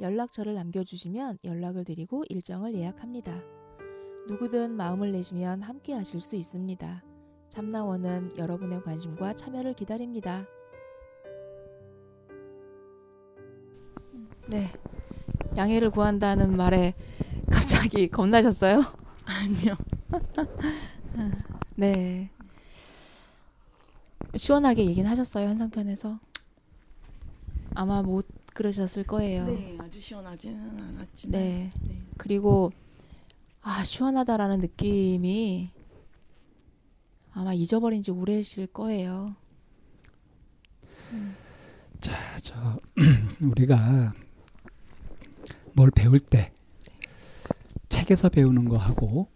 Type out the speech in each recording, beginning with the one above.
연락처를 남겨주시면 연락을 드리고 일정을 예약합니다. 누구든 마음을 내시면 함께 하실 수 있습니다. 참나원은 여러분의 관심과 참여를 기다립니다. 네. 양해를 구한다는 말에 갑자기 겁나셨어요? 아니요. 네. 시원하게 얘기는 하셨어요 한상편에서 아마 못 그러셨을 거예요. 네, 아주 시원하지는 않았지만. 네. 네. 그리고 아 시원하다라는 느낌이 아마 잊어버린 지 오래실 거예요. 자, 저 우리가 뭘 배울 때 책에서 배우는 거하고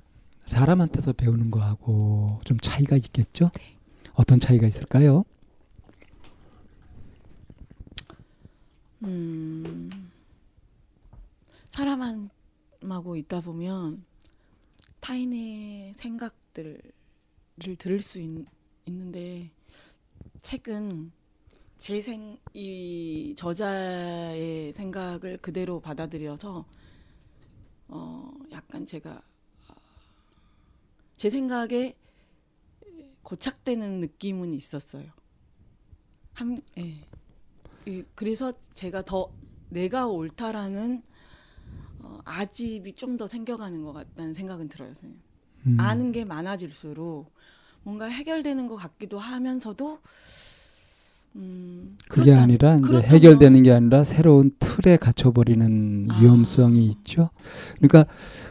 사람한테서 배우는 거하고 좀 차이가 있겠죠? 어떤 차이가 있을까요? 음, 사람하고 있다 보면 타인의 생각들을 들을 수 있, 있는데 책은 제 생, 이 저자의 생각을 그대로 받아들여서 어, 약간 제가 어, 제 생각에 고착되는 느낌은 있었어요. 한, 예. 이- 그래서 제가 더 내가 옳다라는 어, 아집이 좀 더 생겨가는 것 같다는 생각은 들어요. 선생님. 음, 아는 게 많아질수록 뭔가 해결되는 것 같기도 하면서도 음, 그게 그렇다- 아니라 이제 그렇다면- 해결되는 게 아니라 새로운 틀에 갇혀버리는 아. 위험성이 있죠. 그러니까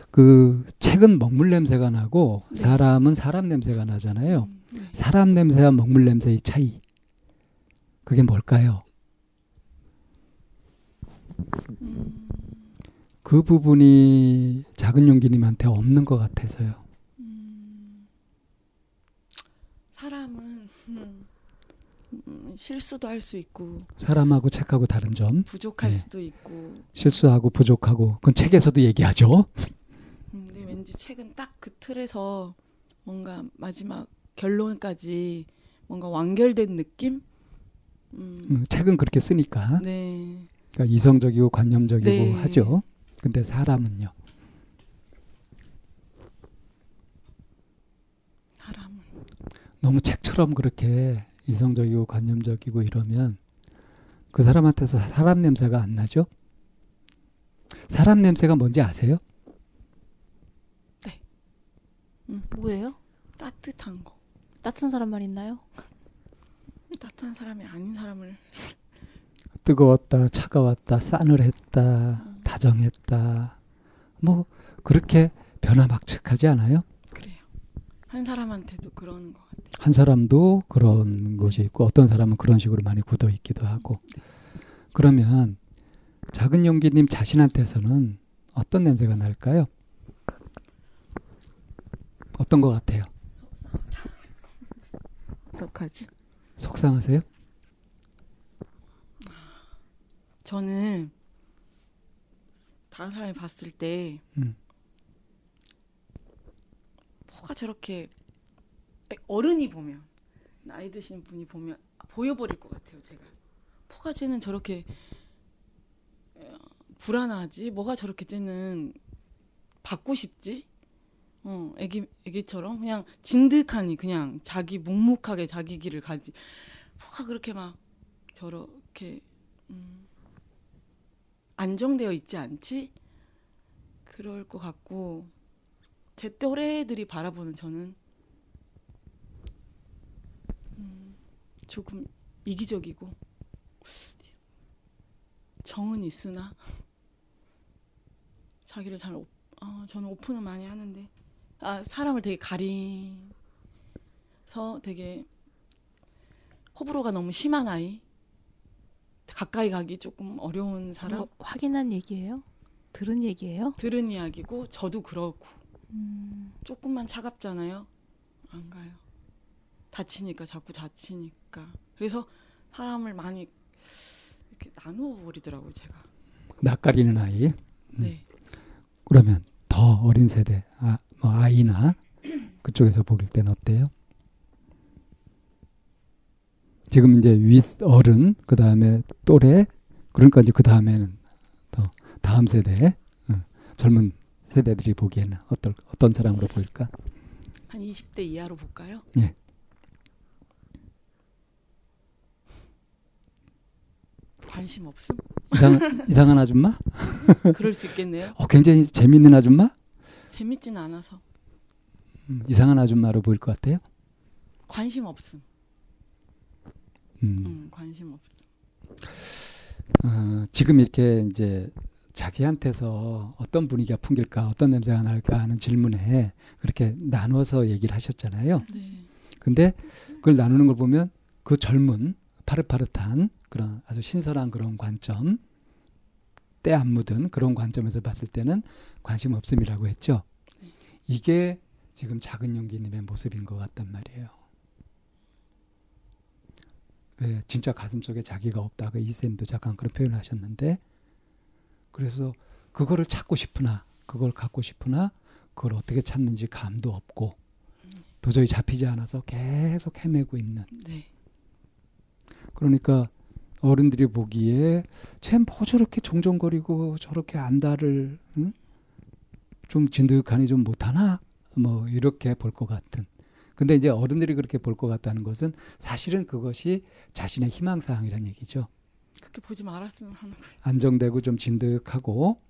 그 책은 먹물 냄새가 나고 네. 사람은 사람 냄새가 나잖아요. 음, 네. 사람 냄새와 먹물 냄새의 차이. 그게 뭘까요? 음, 그 부분이 작은 용기님한테 없는 것 같아서요. 음, 사람은 음, 음, 실수도 할 수 있고 사람하고 책하고 다른 점. 부족할 네. 수도 있고 실수하고 부족하고 그건 책에서도 얘기하죠. 음, 근데 왠지 책은 딱 그 틀에서 뭔가 마지막 결론까지 뭔가 완결된 느낌? 음, 음, 책은 그렇게 쓰니까 네. 그러니까 이성적이고 관념적이고 네. 하죠. 근데 사람은요. 사람은 너무 책처럼 그렇게 이성적이고 관념적이고 이러면 그 사람한테서 사람 냄새가 안 나죠? 사람 냄새가 뭔지 아세요? 뭐예요? 따뜻한 거. 따뜻한 사람만 있나요? 따뜻한 사람이 아닌 사람을 뜨거웠다, 차가웠다, 싸늘했다, 다정했다. 뭐 그렇게 변화막측하지 않아요? 그래요. 한 사람한테도 그러는 것 같아요. 한 사람도 그런 것이 있고 어떤 사람은 그런 식으로 많이 굳어 있기도 하고. 그러면 작은 용기님 자신한테서는 어떤 냄새가 날까요? 어떤 것 같아요? 어떡하지? 속상하세요? 저는 다른 사람이 봤을 때 음. 뭐가 저렇게 어른이 보면 나이 드신 분이 보면 보여버릴 것 같아요. 제가 뭐가 쟤는 저렇게 어, 불안하지? 뭐가 저렇게 쟤는 받고 싶지? 어, 애기 애기처럼 그냥 진득하니 그냥 자기 묵묵하게 자기 길을 가지. 뭐가 그렇게 막 저렇게 음, 안정되어 있지 않지? 그럴 것 같고 제 또래들이 바라보는 저는 음, 조금 이기적이고 정은 있으나 자기를 잘 오, 어, 저는 오픈을 많이 하는데 아 사람을 되게 가리서 되게 호불호가 너무 심한 아이 가까이 가기 조금 어려운 사람 뭐 확인한 얘기예요? 들은 얘기예요? 들은 이야기고 저도 그렇고 음, 조금만 차갑잖아요. 안 가요. 다치니까 자꾸 다치니까. 그래서 사람을 많이 이렇게 나누어 버리더라고요, 제가. 낯가리는 아이. 음. 네. 그러면 더 어린 세대, 아, 뭐 아이나 그쪽에서 보길 때는 어때요? 지금 이제 윗 어른, 그 다음에 또래, 그러니까 이제 그 다음에는 더 다음 세대, 어, 젊은 세대들이 보기에는 어떨 어떤 사람으로 보일까? 한 20대 이하로 볼까요? 예. 관심 없음? 이상 이상한 아줌마? 그럴 수 있겠네요. 어, 굉장히 재밌는 아줌마? 재밌진 않아서 음, 이상한 아줌마로 보일 것 같아요. 관심 없음. 음. 음, 관심 없음. 어, 지금 이렇게 이제 자기한테서 어떤 분위기가 풍길까, 어떤 냄새가 날까 하는 질문에 그렇게 나눠서 얘기를 하셨잖아요. 네. 근데 그걸 나누는 걸 보면 그 젊은 파릇파릇한 그런 아주 신선한 그런 관점, 때 안 묻은 그런 관점에서 봤을 때는 관심 없음이라고 했죠. 네. 이게 지금 작은 용기님의 모습인 것 같단 말이에요. 왜 진짜 가슴 속에 자기가 없다가 이쌤도 잠깐 그런 표현을 하셨는데 그래서 그거를 찾고 싶으나 그걸 갖고 싶으나 그걸 어떻게 찾는지 감도 없고 도저히 잡히지 않아서 계속 헤매고 있는 네. 그러니까 어른들이 보기에 쟤뭐 저렇게 종종거리고 저렇게 안달을 응? 좀 진득하니 좀 못하나 뭐 이렇게 볼 것 같은 근데 이제 어른들이 그렇게 볼 것 같다는 것은 사실은 그것이 자신의 희망 사항이라는 얘기죠 그렇게 보지 말았으면 하는 거예요. 안정되고 좀 진득하고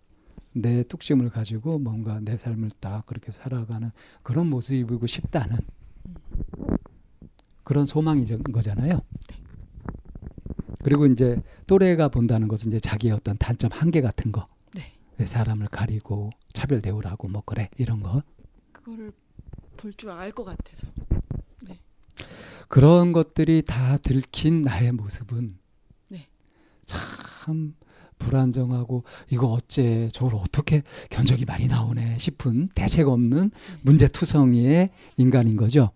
내 뚝심을 가지고 뭔가 내 삶을 딱 그렇게 살아가는 그런 모습이고 싶다는 그런 소망인 거잖아요. 그리고 이제 또래가 본다는 것은 이제 자기의 어떤 단점 한계 같은 거, 네. 왜 사람을 가리고 차별 대우라고 뭐 그래 이런 거 그거를 볼 줄 알 것 같아서. 그런 것들이 다 들킨 나의 모습은 네. 참 불안정하고 이거 어째 저걸 어떻게 견적이 많이 나오네 싶은 대책 없는 문제투성이의 인간인 거죠.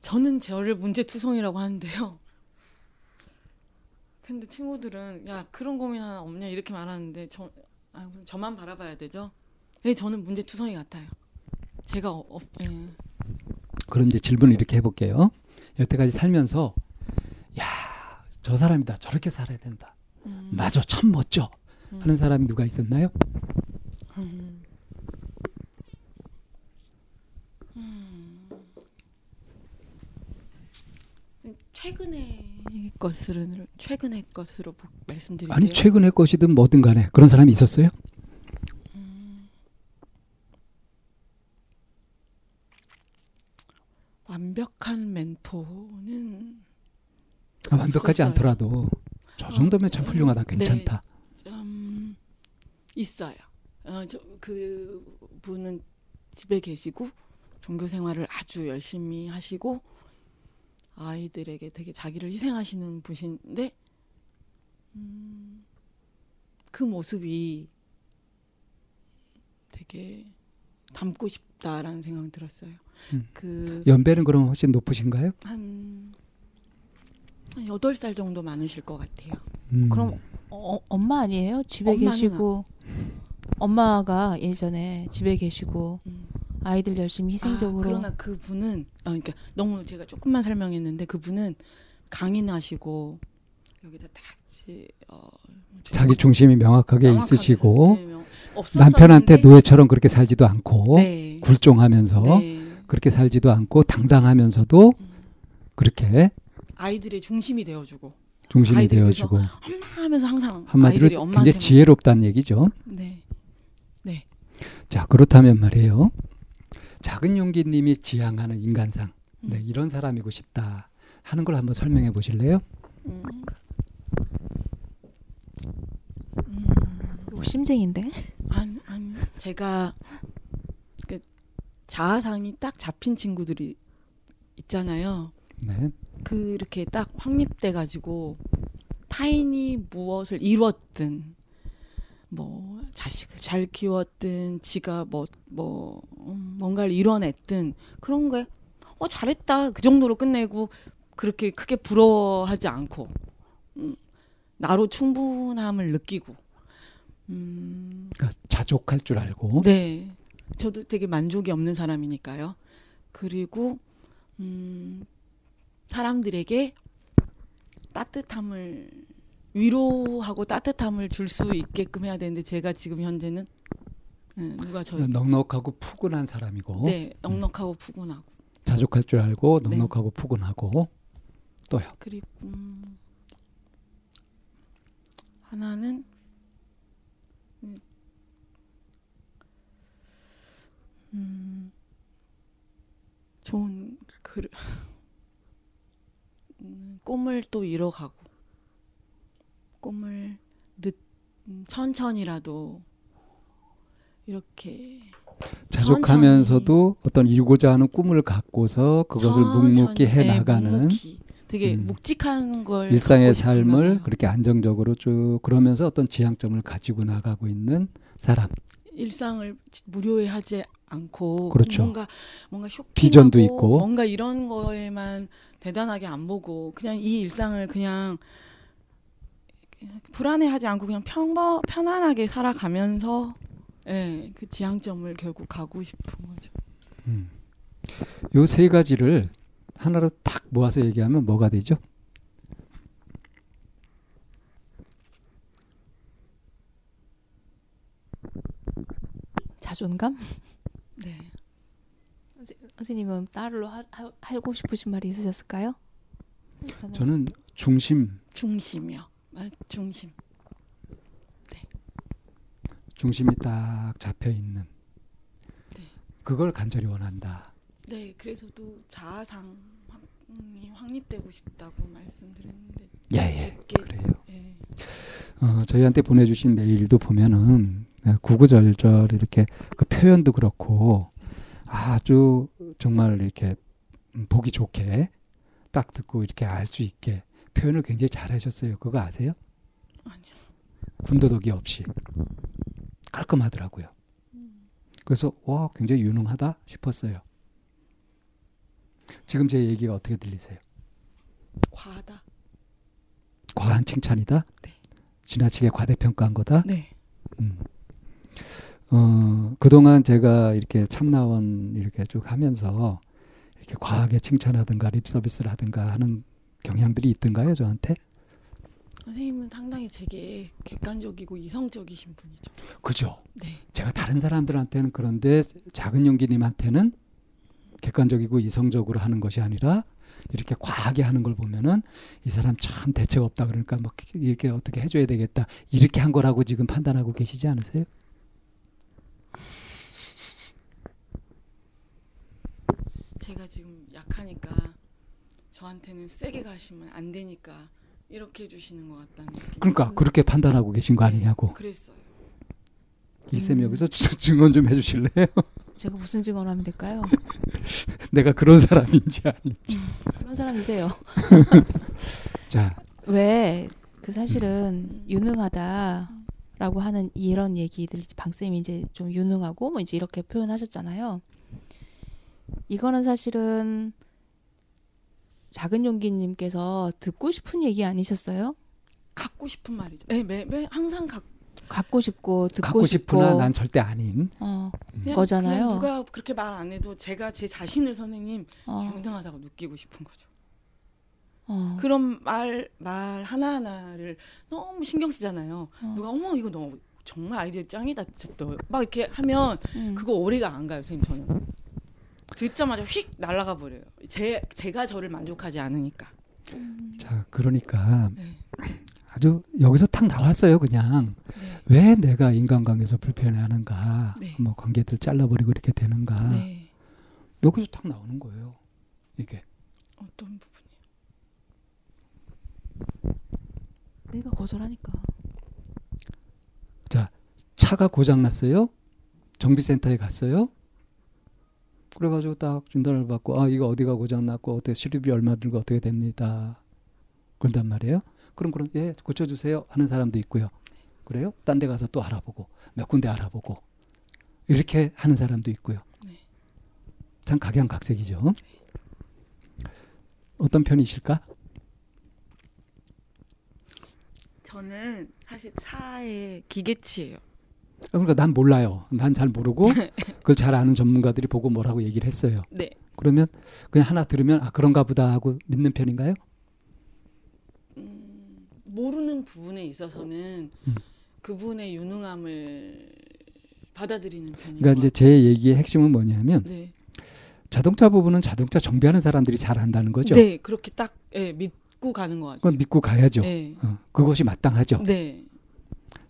저는 저를 문제투성이라고 하는데요. 근데 친구들은 야 그런 고민 하나 없냐 이렇게 말하는데 저 아, 저만 바라봐야 되죠. 네, 저는 문제투성이 같아요. 제가 어, 어, 예. 그럼 이제 질문을 이렇게 해볼게요. 여태까지 살면서 야 저 사람이다 저렇게 살아야 된다. 음, 맞아 참 멋져 음. 하는 사람이 누가 있었나요? 음. 음. 최근의 것을 최근의 것으로 보- 말씀드릴게요. 아니 최근의 것이든 뭐든 간에 그런 사람이 있었어요? 완벽한 멘토는 아, 완벽하지 있었어요. 않더라도 저 정도면 참 어, 훌륭하다 네. 괜찮다. 음, 있어요. 어, 저, 그 분은 집에 계시고 종교 생활을 아주 열심히 하시고 아이들에게 되게 자기를 희생하시는 분인데 음, 그 모습이 되게 닮고 싶다라는 생각이 들었어요. 음. 그 연배는 그럼 훨씬 높으신가요? 한, 한 8살 정도 많으실 것 같아요. 음. 그럼 어, 엄마 아니에요? 집에 계시고 엄마가 예전에 집에 계시고 음. 아이들 열심히 희생적으로 아, 그러나 그분은 아 그러니까 너무 제가 조금만 설명했는데 그분은 강인하시고 여기다 딱 지- 어, 자기 중심이 명확하게 명확하게 있으시고 네, 명- 남편한테 노예처럼 그렇게 살지도 않고 네. 굴종하면서 네. 그렇게 살지도 않고 당당하면서도 음. 그렇게 아이들의 중심이 되어주고 중심이 되어주고 엄마 하면서 항상 한마디로 굉장히 지혜롭다는 얘기죠. 네. 자 그렇다면 말이에요. 작은 용기님이 지향하는 인간상, 음. 네, 이런 사람이고 싶다 하는 걸 한번 설명해 보실래요? 음. 욕심쟁인데 아니, 아니 제가 그 자아상이 딱 잡힌 친구들이 있잖아요. 네, 그렇게 딱 확립돼 가지고 타인이 무엇을 이뤘든 뭐 자식을 잘 키웠든 지가 뭐뭐 음, 뭔가를 이뤄냈든 그런 거에 어 잘했다 그 정도로 끝내고 그렇게 크게 부러워하지 않고 음, 나로 충분함을 느끼고 음, 그러니까 자족할 줄 알고. 네 저도 되게 만족이 없는 사람이니까요 그리고 음, 사람들에게 따뜻함을 위로하고 따뜻함을 줄 수 있게끔 해야 되는데 제가 지금 현재는 음, 누가 저 넉넉하고 푸근한 사람이고 네 넉넉하고 푸근하고 자족할 줄 알고 네. 넉넉하고 푸근하고 또요. 그리고 음, 하나는 좋은 글 음, 꿈을 또 이뤄가고 꿈을 늦 음, 천천히라도 이렇게 자족하면서도 어떤 이루고자 하는 꿈을 갖고서 그것을 묵묵히 천천히, 해 네, 나가는. 되게 음. 묵직한 걸 일상의 삶을 봐요. 그렇게 안정적으로 쭉 그러면서 어떤 지향점을 가지고 나가고 있는 사람. 일상을 무료해하지 않고 그렇죠. 뭔가 뭔가 쇼핑하고 비전도 있고. 뭔가 이런 거에만 대단하게 안 보고 그냥 이 일상을 그냥 불안해하지 않고 그냥 평범 편안하게 살아가면서 예, 그 지향점을 결국 가고 싶은 거죠. 음. 요 세 가지를 하나로 탁 모아서 얘기하면 뭐가 되죠? 자존감? 네. 선생님은 하, 하, 하 고 싶으신 말이 있으셨을까요? 저는 저는 중심, 중심이요. 아, 중심. 중심이 딱 잡혀 있는 네. 그걸 간절히 원한다. 네, 그래서도 자아상 확- 확립되고 싶다고 말씀드렸는데 예, 예. 그래요. 예. 어, 저희한테 보내주신 메일도 보면은 어, 구구절절 이렇게 그 표현도 그렇고 아주 정말 이렇게 음, 보기 좋게 딱 듣고 이렇게 알 수 있게 표현을 굉장히 잘하셨어요. 그거 아세요? 아니요. 군더더기 없이 깔끔하더라고요. 그래서 와 굉장히 유능하다 싶었어요. 지금 제 얘기가 어떻게 들리세요? 과하다. 과한 칭찬이다? 네. 지나치게 과대평가한 거다? 네. 음. 어, 그동안 제가 이렇게 참나원 이렇게 쭉 하면서 이렇게 과하게 칭찬하든가 립서비스를 하든가 하는 경향들이 있던가요, 저한테? 선생님은 상당히 제게 객관적이고 이성적이신 분이죠. 그죠. 네. 제가 다른 사람들한테는 그런데 작은 용기님한테는 객관적이고 이성적으로 하는 것이 아니라 이렇게 과하게 하는 걸 보면은 이 사람 참 대책 없다 그러니까 막 이렇게 어떻게 해줘야 되겠다 이렇게 한 거라고 지금 판단하고 계시지 않으세요? 제가 지금 약하니까 저한테는 세게 가시면 안 되니까 이렇게 해주시는 것 같다는 느낌. 그러니까 그렇게 판단하고 계신 거 아니냐고 그랬어요. 이쌤 음. 여기서 지- 증언 좀 해주실래요? 제가 무슨 증언 하면 될까요? 내가 그런 사람인지 아닌지. 그런 사람이세요. 자, 왜 그 사실은 유능하다라고 하는 이런 얘기들 방쌤이 이제 좀 유능하고 뭐 이제 이렇게 표현하셨잖아요. 이거는 사실은 작은 용기님께서 듣고 싶은 얘기 아니셨어요? 갖고 싶은 말이죠. 네, 매, 매 항상 갖, 갖고 싶고 듣고 갖고 싶고 싶으나 난 절대 아닌. 어, 그냥, 거잖아요. 그냥 누가 그렇게 말 안 해도 제가 제 자신을 선생님 어, 유능하다고 느끼고 싶은 거죠. 어, 그런 말, 말 하나 하나를 너무 신경 쓰잖아요. 어. 누가 어머 이거 너무 정말 아이디어 짱이다 막 이렇게 하면 음. 그거 오래가 안 가요 선생님 저는 듣자마자 휙 날아가 버려요 제 제가 저를 만족하지 않으니까 자, 그러니까 네. 아주 여기서 탁 나왔어요, 그냥. 네. 왜 내가 인간관계에서 불편해하는가? 네. 뭐 관계들 잘라버리고 이렇게 되는가? 네. 여기서 탁 나오는 거예요. 이게 어떤 부분이요 내가 거절하니까. 차가 고장 났어요. 정비센터에 갔어요. 그래가지고 딱 진단을 받고 아 이거 어디가 고장 났고 어떻게 수리비 얼마 들고 어떻게 됩니다. 그런단 말이에요. 그럼 그럼 예 고쳐주세요 하는 사람도 있고요. 그래요? 딴 데 가서 또 알아보고 몇 군데 알아보고 이렇게 하는 사람도 있고요. 네. 참 각양각색이죠. 어떤 편이실까? 저는 사실 차의 기계치예요. 그러니까 난 몰라요. 난 잘 모르고 그걸 잘 아는 전문가들이 보고 뭐라고 얘기를 했어요. 네. 그러면 그냥 하나 들으면 아 그런가 보다 하고 믿는 편인가요? 음, 모르는 부분에 있어서는 음. 그분의 유능함을 받아들이는 편이고. 그러니까 이제 제 얘기의 핵심은 뭐냐면 네. 자동차 부분은 자동차 정비하는 사람들이 잘 한다는 거죠. 네, 그렇게 딱 예, 믿고 가는 것 같아요. 그걸 믿고 가야죠. 네. 어, 그것이 마땅하죠. 네.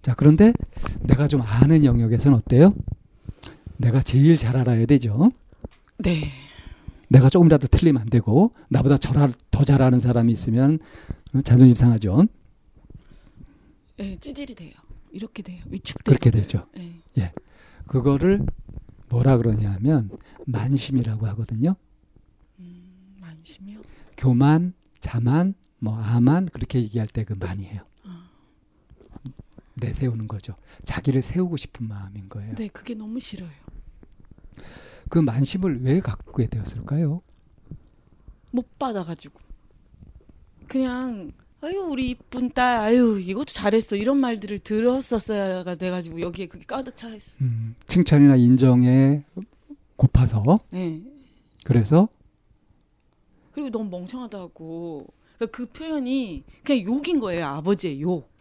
자, 그런데 내가 좀 아는 영역에서는 어때요? 내가 제일 잘 알아야 되죠. 네. 내가 조금이라도 틀리면 안 되고 나보다 절- 더 잘하는 사람이 있으면 어, 자존심 상하죠. 네, 찌질이 돼요. 이렇게 돼요. 위축돼. 그렇게 되죠. 네. 그거를 뭐라 그러냐면 만심이라고 하거든요. 음, 만심이요? 교만, 자만, 뭐 아만 그렇게 얘기할 때 그 만이에요. 아. 내세우는 거죠. 자기를 세우고 싶은 마음인 거예요. 네, 그게 너무 싫어요. 그 만심을 왜 갖게 되었을까요? 못 받아가지고 그냥 아유 우리 이쁜 딸 아유 이것도 잘했어 이런 말들을 들었었어야가 돼가지고 여기에 그게 가득 차 있어. 음, 칭찬이나 인정에 고파서 네. 그래서 그리고 너무 멍청하다고 그러니까 그 표현이 그냥 욕인 거예요 아버지의 욕.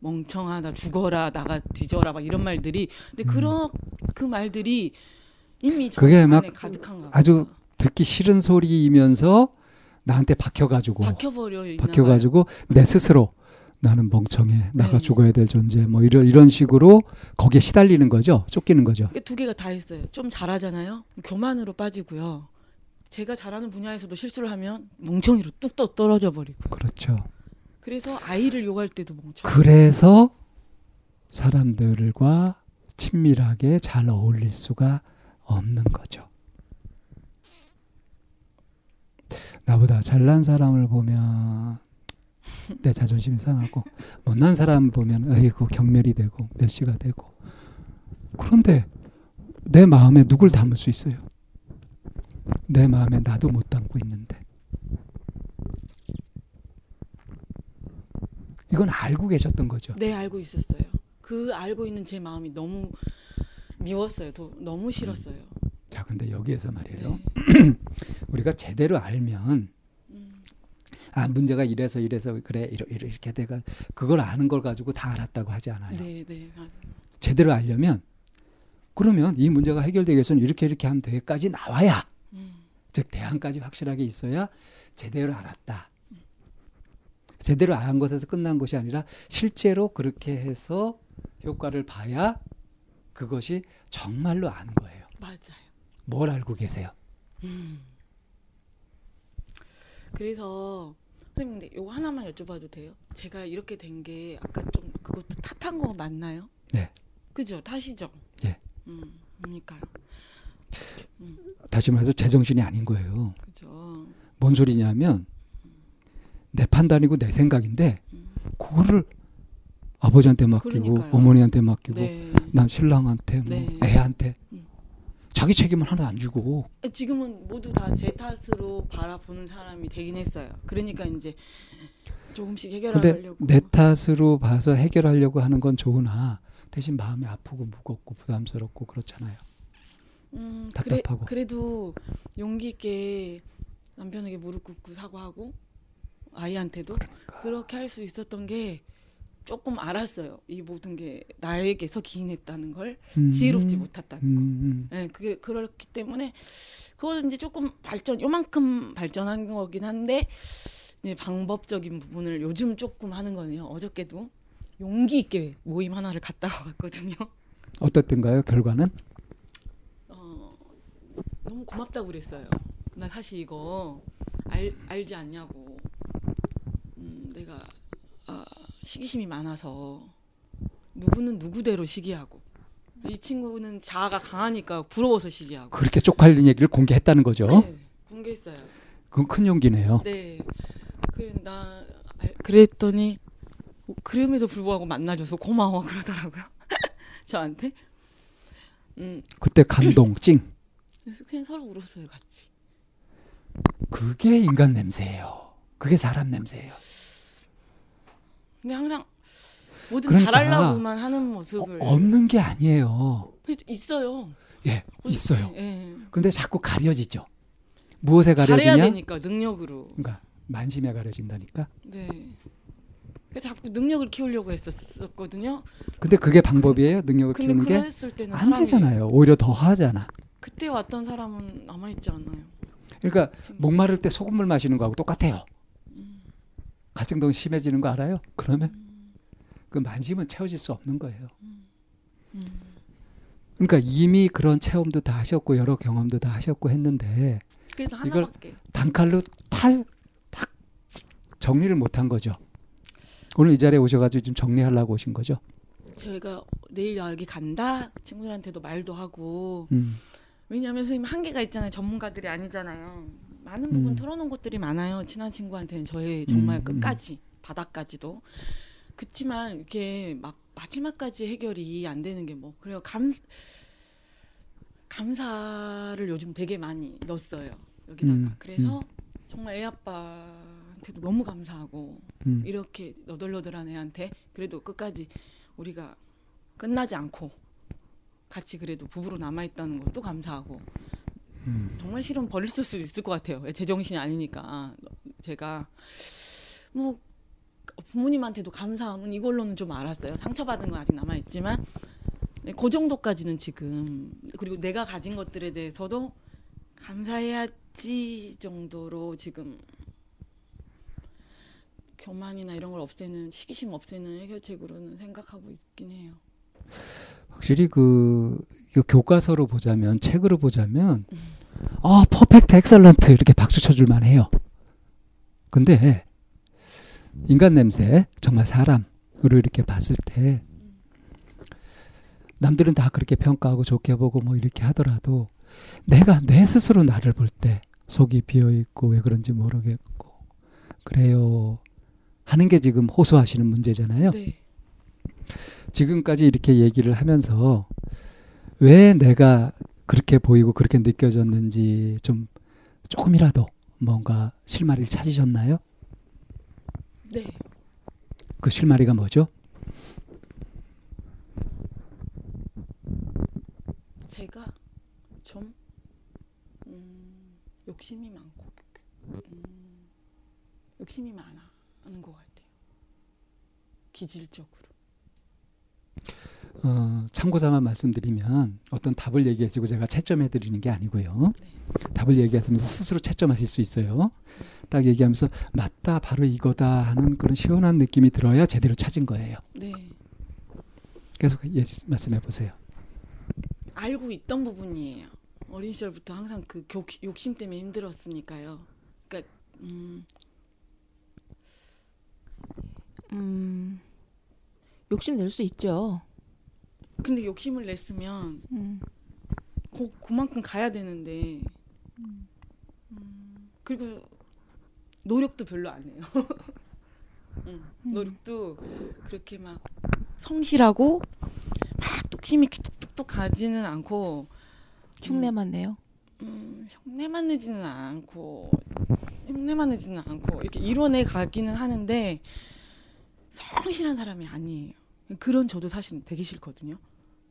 멍청하다 죽어라 나가 뒤져라 막 이런 말들이 근데 음. 그런 그 말들이 이미 저 그게 막 가득한가 아주. 듣기 싫은 소리이면서 나한테 박혀가지고 박혀버려 박혀가지고 내 스스로 나는 멍청해 나가 네. 죽어야 될 존재 뭐 이런 이런 식으로 거기에 시달리는 거죠 쫓기는 거죠. 두 개가 다 있어요. 좀 잘하잖아요. 교만으로 빠지고요. 제가 잘하는 분야에서도 실수를 하면 멍청이로 뚝 떨어져 버리고. 그렇죠 그래서 아이를 욕할 때도 멍청. 그래서 사람들과 친밀하게 잘 어울릴 수가 없는 거죠 나보다 잘난 사람을 보면 내 자존심이 상하고 못난 사람 보면 어이구 경멸이 되고 멸시가 되고 그런데 내 마음에 누굴 담을 수 있어요? 내 마음에 나도 못 담고 있는데 이건 알고 계셨던 거죠. 네 알고 있었어요. 그 알고 있는 제 마음이 너무 미웠어요. 더, 너무 싫었어요. 자, 근데 여기에서 말이에요. 네. 우리가 제대로 알면 음, 아 문제가 이래서 이래서 그래 이렇게 돼가 그걸 아는 걸 가지고 다 알았다고 하지 않아요. 네, 네. 아, 제대로 알려면 그러면 이 문제가 해결되기 위해서는 이렇게 이렇게 하면 되까지 나와야 음, 즉 대안까지 확실하게 있어야 제대로 알았다. 제대로 안 것에서 끝난 것이 아니라 실제로 그렇게 해서 효과를 봐야 그것이 정말로 안 거예요. 맞아요. 뭘 알고 계세요? 음. 그래서 선생님 근데 요거 하나만 여쭤봐도 돼요? 제가 이렇게 된 게 아까 좀 그것도 탓한 거 맞나요? 네. 그죠? 탓이죠. 예. 음, 그러니까요. 다시 말해서 제정신이 아닌 거예요. 그죠. 뭔 소리냐면 내 판단이고 내 생각인데 음. 그거를 아버지한테 맡기고 그러니까요. 어머니한테 맡기고 네. 난 신랑한테 뭐 네. 애한테 음. 자기 책임은 하나 안 주고 지금은 모두 다 제 탓으로 바라보는 사람이 되긴 했어요. 그러니까 이제 조금씩 해결하려고. 내 탓으로 봐서 해결하려고 하는 건 좋으나 대신 마음이 아프고 무겁고 부담스럽고 그렇잖아요. 음, 그래, 답답하고. 그래 도 용기 있게 남편에게 무릎 꿇고 사과하고 아이한테도 그러니까. 그렇게 할 수 있었던 게 조금 알았어요. 이 모든 게 나에게서 기인했다는 걸 음, 지혜롭지 못했다는 음, 거. 음. 예, 그게 그렇기 때문에 그거는 이제 조금 발전, 요만큼 발전한 거긴 한데 이제 방법적인 부분을 요즘 조금 하는 거네요. 어저께도 용기 있게 모임 하나를 갔다가 왔거든요. 어떻든가요? 결과는 어, 너무 고맙다고 그랬어요. 나 사실 이거 알, 알지 않냐고. 음, 내가 아, 시기심이 많아서 누구는 누구대로 시기하고 이 친구는 자아가 강하니까 부러워서 시기하고. 그렇게 쪽팔린 얘기를 공개했다는 거죠. 네, 공개했어요. 그건 큰 용기네요. 네. 그래 나 알- 그랬더니 그럼에도 불구하고 만나줘서 고마워 그러더라고요. 저한테. 음, 그때 감동 찡. 그래서 그냥 서로 울었어요, 같이. 그게 인간 냄새예요. 그게 사람 냄새예요. 근데 항상 뭐든 그러니까 잘하려고만 하는 어, 모습을 없는 게 아니에요. 있어요. 예, 있어요. 예. 근데 자꾸 가려지죠. 무엇에 잘해야 가려지냐? 되니까 능력으로. 그러니까 만심에 가려진다니까. 네. 그 자꾸 능력을 키우려고 했었거든요. 근데 그게 방법이에요? 능력을 키우는 게? 안 되잖아요. 오히려 더 하잖아. 그때 왔던 사람은 남아 있지 않아요. 그러니까. 목마를 때 소금물 마시는 거하고 똑같아요. 음. 갈증도 심해지는 거 알아요? 그러면 그 만심은 채워질 수 없는 거예요. 음. 그러니까 이미 그런 체험도 다 하셨고 여러 경험도 다 하셨고 했는데 이걸- 하나밖에. 단칼로 탈 딱 정리를 못한 거죠. 오늘 이 자리에 오셔가지고 지금 정리하려고 오신 거죠. 저희가 내일 여기 간다 친구들한테도 말도 하고 음. 왜냐하면 선생님 한계가 있잖아요 전문가들이 아니잖아요 많은 부분 음. 털어놓은 것들이 많아요 친한 친구한테는 저의 정말 음, 음. 끝까지 바닥까지도 그치만 이렇게 막 마지막까지 해결이 안 되는 게 뭐 그래요 감 감사를 요즘 되게 많이 넣었어요 여기다가 음, 그래서 정말 애 아빠한테도 너무 감사하고 음. 이렇게 너덜너덜한 애한테 그래도 끝까지 우리가 끝나지 않고 같이 그래도 부부로 남아 있다는 것도 감사하고 음. 정말 싫으면 버릴 수도 있을 것 같아요. 제 정신이 아니니까 제가 뭐 부모님한테도 감사함은 이걸로는 좀 알았어요. 상처받은 건 아직 남아 있지만 네, 그 정도까지는 지금 그리고 내가 가진 것들에 대해서도 감사해야지 정도로 지금 교만이나 이런 걸 없애는 시기심 없애는 해결책으로는 생각하고 있긴 해요. 확실히 그 이거 교과서로 보자면 책으로 보자면 아 perfect excellent 이렇게 박수 쳐줄 만해요. 근데 인간 냄새 정말 사람으로 이렇게 봤을 때 남들은 다 그렇게 평가하고 좋게 보고 뭐 이렇게 하더라도 내가 내 스스로 나를 볼 때 속이 비어 있고 왜 그런지 모르겠고 그래요 하는 게 지금 호소하시는 문제잖아요. 네. 지금까지 이렇게 얘기를 하면서 왜 내가 그렇게 보이고 그렇게 느껴졌는지 좀 조금이라도 뭔가 실마리를 찾으셨나요? 네. 그 실마리가 뭐죠? 제가 좀 음, 욕심이 많고 음, 욕심이 많아 하는 것 같아요. 기질적으로. 어, 참고삼아 말씀드리면 어떤 답을 얘기하시고 제가 채점해 드리는 게 아니고요. 네. 답을 얘기하시면서 스스로 채점하실 수 있어요. 딱 얘기하면서 맞다 바로 이거다 하는 그런 시원한 느낌이 들어야 제대로 찾은 거예요. 네. 계속 예, 말씀해 보세요. 알고 있던 부분이에요. 어린 시절부터 항상 그 교- 욕심 때문에 힘들었으니까요. 그러니까 음, 음, 욕심 낼 수 있죠. 근데 욕심을 냈으면 음, 고, 그만큼 가야 되는데. 음, 그리고 노력도 별로 안 해요. 음, 노력도 그렇게 막 성실하고 막 뚝심 있게 뚝뚝뚝 가지는 않고. 흉내만 내요. 음, 흉내만 내지는 않고 흉내만 내지는 않고 이렇게 이뤄내 가기는 하는데 성실한 사람이 아니에요. 그런 저도 사실 되게 싫거든요.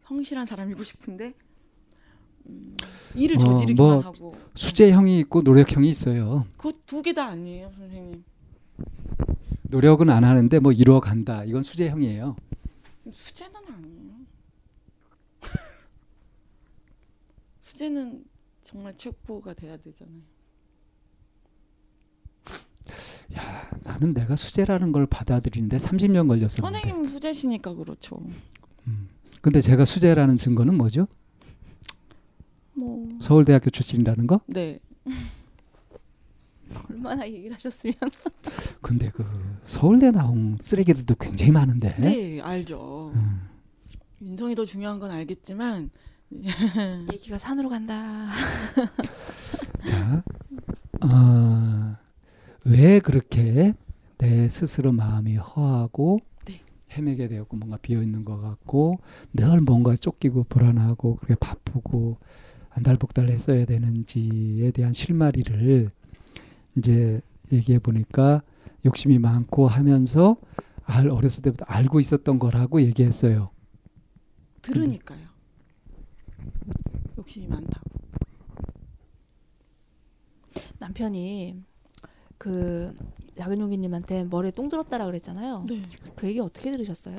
성실한 사람이고 싶은데 음, 일을 어, 저지르기만 뭐 하고 수재형이 있고 노력형이 있어요. 그 두 개 다 아니에요, 선생님. 노력은 안 하는데 뭐 이루어 간다. 이건 수재형이에요. 수제는 아니에요. 수제는 정말 최고가 돼야 되잖아요. 야, 나는 내가 수재라는 걸 받아들이는데 30년 걸렸었는데. 선생님 수제시니까 그렇죠. 근데 제가 수재라는 증거는 뭐죠? 뭐 서울대학교 출신이라는 거? 네. 얼마나 얘기를 하셨으면. 근데 그 서울대 나온 쓰레기들도 굉장히 많은데. 네, 알죠. 음, 인성이 더 중요한 건 알겠지만 얘기가 산으로 간다. 자, 어, 왜 그렇게 내 스스로 마음이 허하고 네. 헤매게 되었고 뭔가 비어 있는 것 같고 늘 뭔가 쫓기고 불안하고 그렇게 바쁘고 안달복달 했어야 되는지에 대한 실마리를 이제 얘기해 보니까 욕심이 많고 하면서 알 어렸을 때부터 알고 있었던 거라고 얘기했어요. 들으니까요. 욕심이 많다고. 남편이 그 작은 용기님한테 머리에 똥 들었다라 그랬잖아요. 네. 그 얘기 어떻게 들으셨어요?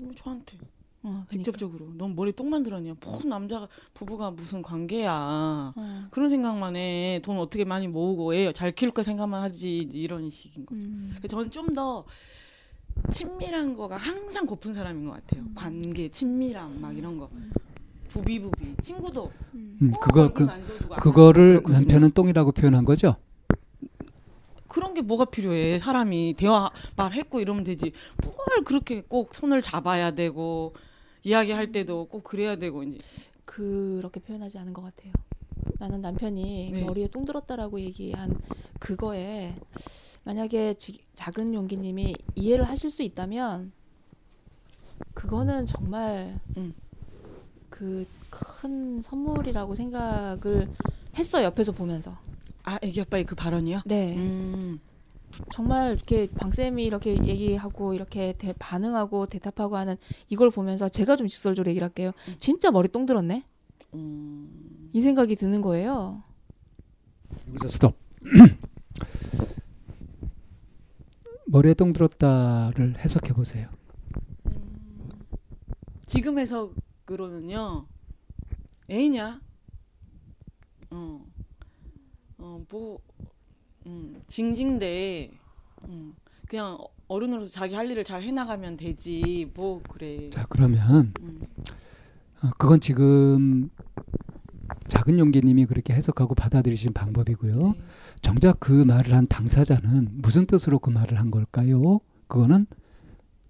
뭐 저한테 어, 그러니까. 직접적으로 넌 머리 똥만 들었냐? 뭐 남자가 부부가 무슨 관계야? 어. 그런 생각만 해. 돈 어떻게 많이 모으고 애 잘 키울까 생각만 하지 이런 식인 거. 음. 저는 좀 더 친밀한 거가 항상 고픈 사람인 것 같아요. 음. 관계, 친밀함 막 이런 거. 부비부비 친구도 음. 음, 꼭 그거 그 그거를. 남편은 똥이라고 표현한 거죠. 그런 게 뭐가 필요해? 사람이 대화 말했고 이러면 되지. 뭘 그렇게 꼭 손을 잡아야 되고 이야기할 때도 꼭 그래야 되고 이제 그렇게 표현하지 않은 것 같아요. 나는 남편이 네. 머리에 똥 들었다라고 얘기한 그거에 만약에 지, 작은 용기님이 이해를 하실 수 있다면 그거는 정말 음. 그큰 선물이라고 생각을 했어 옆에서 보면서. 아 애기 아빠의 그 발언이요? 네. 음. 정말 이렇게 방쌤이 이렇게 얘기하고 이렇게 대, 반응하고 대답하고 하는 이걸 보면서 제가 좀 직설적으로 얘기를 할게요. 진짜 머리 똥 들었네? 음. 이 생각이 드는 거예요. 여기서 스톱. 머리에 똥 들었다를 해석해 보세요. 지금 해석으로는요. 애냐? 어. 어, 뭐 음, 징징대. 음. 그냥 어른으로서 자기 할 일을 잘 해나가면 되지. 뭐 그래. 자 그러면 음. 어, 그건 지금 작은 용기님이 그렇게 해석하고 받아들이신 방법이고요. 네. 정작 그 말을 한 당사자는 무슨 뜻으로 그 말을 한 걸까요? 그거는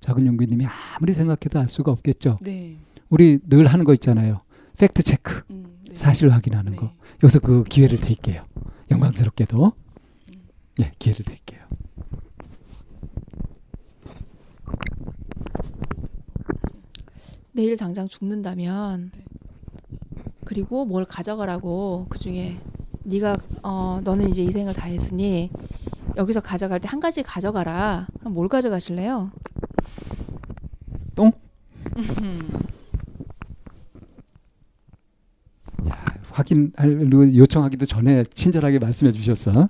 작은 용기님이 아무리 생각해도 알 수가 없겠죠. 네. 우리 늘 하는 거 있잖아요. 팩트 체크, 음, 네. 사실 확인하는 네. 거. 여기서 그 기회를 드릴게요. 영광스럽게도. 예, 기회를 드릴게요. 내일 당장 죽는다면 네. 그리고 뭘 가져가라고 그 중에 네가 어 너는 이제 이 생을 다 했으니 여기서 가져갈 때 한 가지 가져가라. 그럼 뭘 가져가실래요? 음. 확인하려고 요청하기도 전에 친절하게 말씀해 주셨어.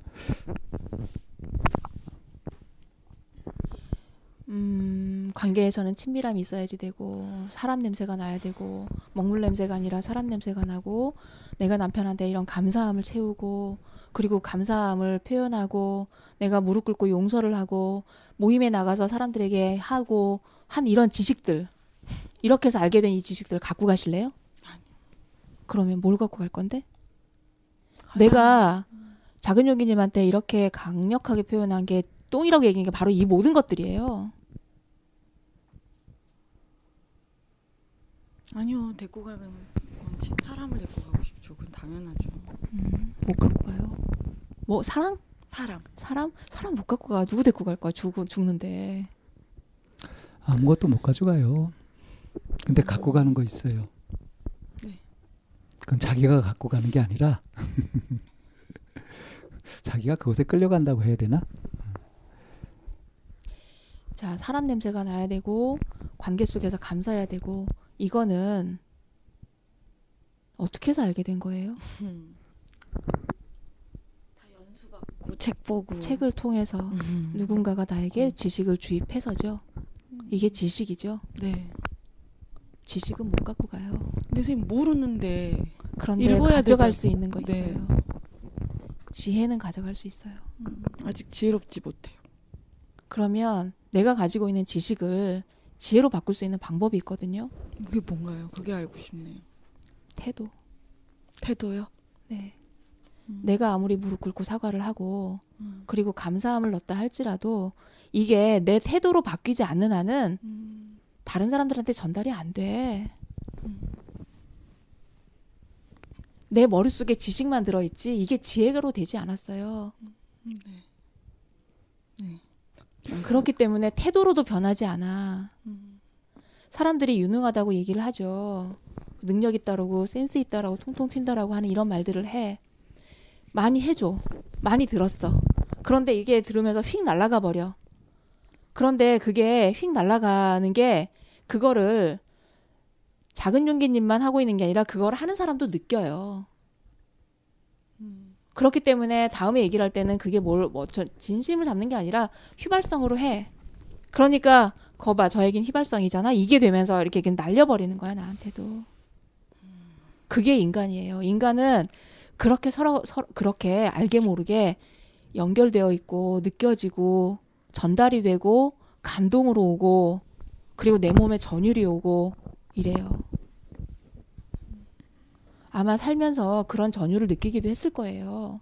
음, 관계에서는 친밀함이 있어야지 되고 사람 냄새가 나야 되고 먹물 냄새가 아니라 사람 냄새가 나고 내가 남편한테 이런 감사함을 채우고 그리고 감사함을 표현하고 내가 무릎 꿇고 용서를 하고 모임에 나가서 사람들에게 하고 한 이런 지식들 이렇게 해서 알게 된 이 지식들을 갖고 가실래요? 그러면 뭘 갖고 갈 건데? 가장- 내가 작은 여기님한테 이렇게 강력하게 표현한 게 똥이라고 얘기한 게 바로 이 모든 것들이에요. 아니요 데리고 가는 건 진- 사람을 데리고 가고 싶죠. 그건 당연하죠. 음, 못 갖고 가요. 뭐 사랑? 사람. 사람? 사람 못 갖고 가. 누구 데리고 갈 거야? 죽 죽는데. 아무것도 못 가져가요. 근데 갖고 가는 거 있어요. 네. 그건 자기가 갖고 가는 게 아니라 자기가 그곳에 끌려간다고 해야 되나? 자, 사람 냄새가 나야 되고 관계 속에서 감사해야 되고 이거는 어떻게 해서 알게 된 거예요? 음. 다 연수 받고 책 보고 책을 통해서 음. 누군가가 나에게 지식을 주입해서죠. 이게 지식이죠. 네. 지식은 못 갖고 가요. 근데 선생님 모르는데 그런데 가져갈 되잖아. 수 있는 거 네. 있어요. 지혜는 가져갈 수 있어요. 음, 아직 지혜롭지 못해요. 그러면 내가 가지고 있는 지식을 지혜로 바꿀 수 있는 방법이 있거든요. 그게 뭔가요? 그게 알고 싶네요. 태도. 태도요? 네. 음. 내가 아무리 무릎 꿇고 사과를 하고 음. 그리고 감사함을 넣었다 할지라도 이게 내 태도로 바뀌지 않는 한은 음. 다른 사람들한테 전달이 안 돼. 음. 내 머릿속에 지식만 들어있지 이게 지혜로 되지 않았어요. 음, 네. 네. 그렇기 때문에 태도로도 변하지 않아. 음. 사람들이 유능하다고 얘기를 하죠. 능력 있다라고 센스 있다라고 통통 튄다라고 하는 이런 말들을 해. 많이 해줘. 많이 들었어. 그런데 이게 들으면서 휙 날아가 버려. 그런데 그게 휙 날아가는 게 그거를 작은 용기님만 하고 있는 게 아니라 그걸 하는 사람도 느껴요. 음. 그렇기 때문에 다음에 얘기를 할 때는 그게 뭘, 뭐, 저, 진심을 담는 게 아니라 휘발성으로 해. 그러니까, 거봐, 저에겐 휘발성이잖아. 이게 되면서 이렇게 날려버리는 거야, 나한테도. 그게 인간이에요. 인간은 그렇게 서로, 서로, 그렇게 알게 모르게 연결되어 있고, 느껴지고, 전달이 되고, 감동으로 오고, 그리고 내 몸에 전율이 오고, 이래요. 아마 살면서 그런 전율을 느끼기도 했을 거예요.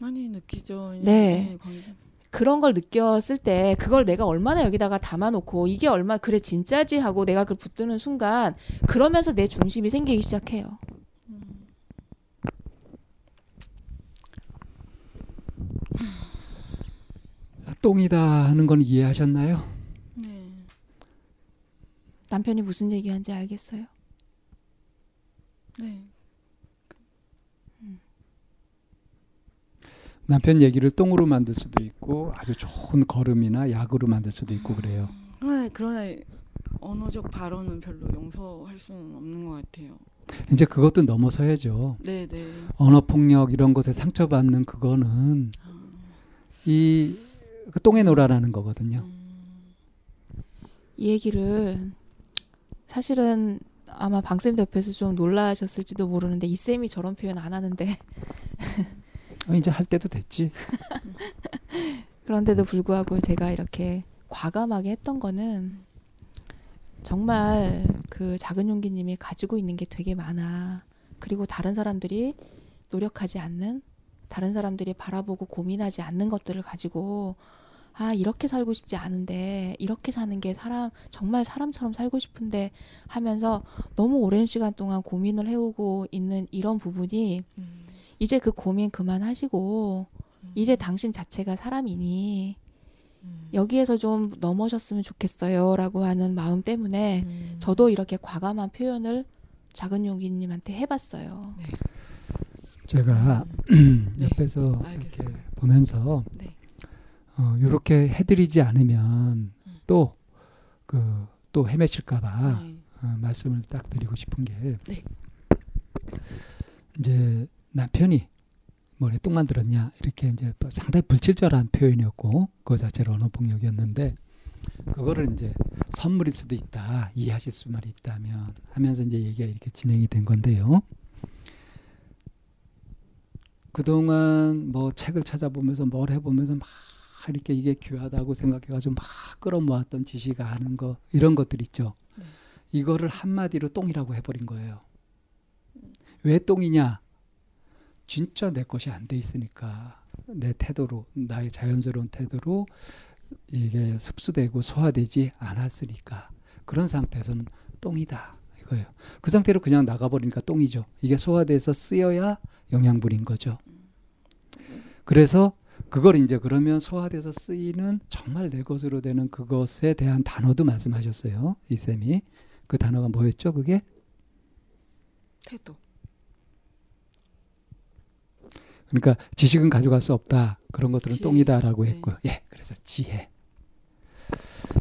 많이 느끼죠. 네. 관계. 그런 걸 느꼈을 때 그걸 내가 얼마나 여기다가 담아놓고 이게 얼마 그래 진짜지 하고 내가 그걸 붙드는 순간 그러면서 내 중심이 생기기 시작해요. 똥이다 하는 건 이해하셨나요? 네. 남편이 무슨 얘기하는지 알겠어요. 네. 남편 얘기를 똥으로 만들 수도 있고 아주 좋은 걸음이나 약으로 만들 수도 있고 그래요. 그러나 그러나 언어적 발언은 별로 용서할 수는 없는 것 같아요. 이제 그것도 넘어서야죠. 네, 네. 언어 폭력 이런 것에 상처받는 그거는 이그 똥에 놀아라는 거거든요. 음. 이 얘기를 사실은 아마 방쌤도 옆에서 좀 놀라셨을지도 모르는데 이 쌤이 저런 표현 안 하는데 어, 이제 할 때도 됐지. 그런데도 불구하고 제가 이렇게 과감하게 했던 거는 정말 그 작은 용기님이 가지고 있는 게 되게 많아. 그리고 다른 사람들이 노력하지 않는, 다른 사람들이 바라보고 고민하지 않는 것들을 가지고 아, 이렇게 살고 싶지 않은데, 이렇게 사는 게 사람, 정말 사람처럼 살고 싶은데 하면서 너무 오랜 시간 동안 고민을 해오고 있는 이런 부분이 음. 이제 그 고민 그만하시고, 이제 당신 자체가 사람이니, 음. 여기에서 좀 넘어졌으면 좋겠어요. 라고 하는 마음 때문에 음. 저도 이렇게 과감한 표현을 작은 용기님한테 해봤어요. 제가 네. 옆에서 알겠어요. 이렇게 보면서 네. 어, 이렇게 해드리지 않으면 음. 또그 또 헤매실까봐 네. 어, 말씀을 딱 드리고 싶은 게 네. 이제 남편이 뭐래 똥 만들었냐 이렇게 이제 뭐 상당히 불친절한 표현이었고 그 자체로 언어 폭력이었는데 그거를 이제 선물일 수도 있다 이해하실 수만 있다면 하면서 이제 얘기가 이렇게 진행이 된 건데요. 그동안 뭐 책을 찾아보면서 뭘 해보면서 막 이렇게 이게 귀하다고 생각해가지고 막 끌어모았던 지시가 하는 거 이런 것들 있죠. 네. 이거를 한마디로 똥이라고 해버린 거예요. 왜 똥이냐? 진짜 내 것이 안 돼 있으니까 내 태도로 나의 자연스러운 태도로 이게 습수되고 소화되지 않았으니까 그런 상태에서는 똥이다 이거예요. 그 상태로 그냥 나가버리니까 똥이죠. 이게 소화돼서 쓰여야 영양분인 거죠. 그래서 그걸 이제 그러면 소화돼서 쓰이는 정말 내 것으로 되는 그것에 대한 단어도 말씀하셨어요. 이 쌤이 그 단어가 뭐였죠? 그게 태도. 그러니까 지식은 가져갈 수 없다. 그런 것들은 지혜. 똥이다라고 네. 했고요. 예, 그래서 지혜.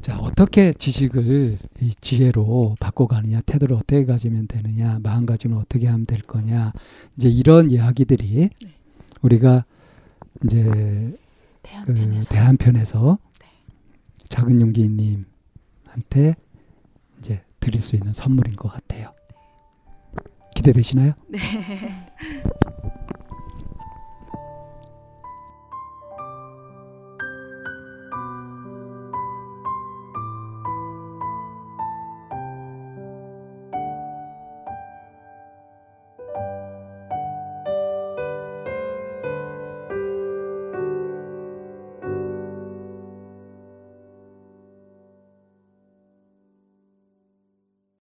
자, 어떻게 지식을 이 지혜로 바꿔가느냐, 태도를 어떻게 가지면 되느냐, 마음가짐을 어떻게 하면 될 거냐, 이제 이런 이야기들이 네. 우리가 이제 그 대한편에서 대한편에서 네. 작은 용기님한테 이제 드릴 수 있는 선물인 것 같아요. 기대되시나요? 네.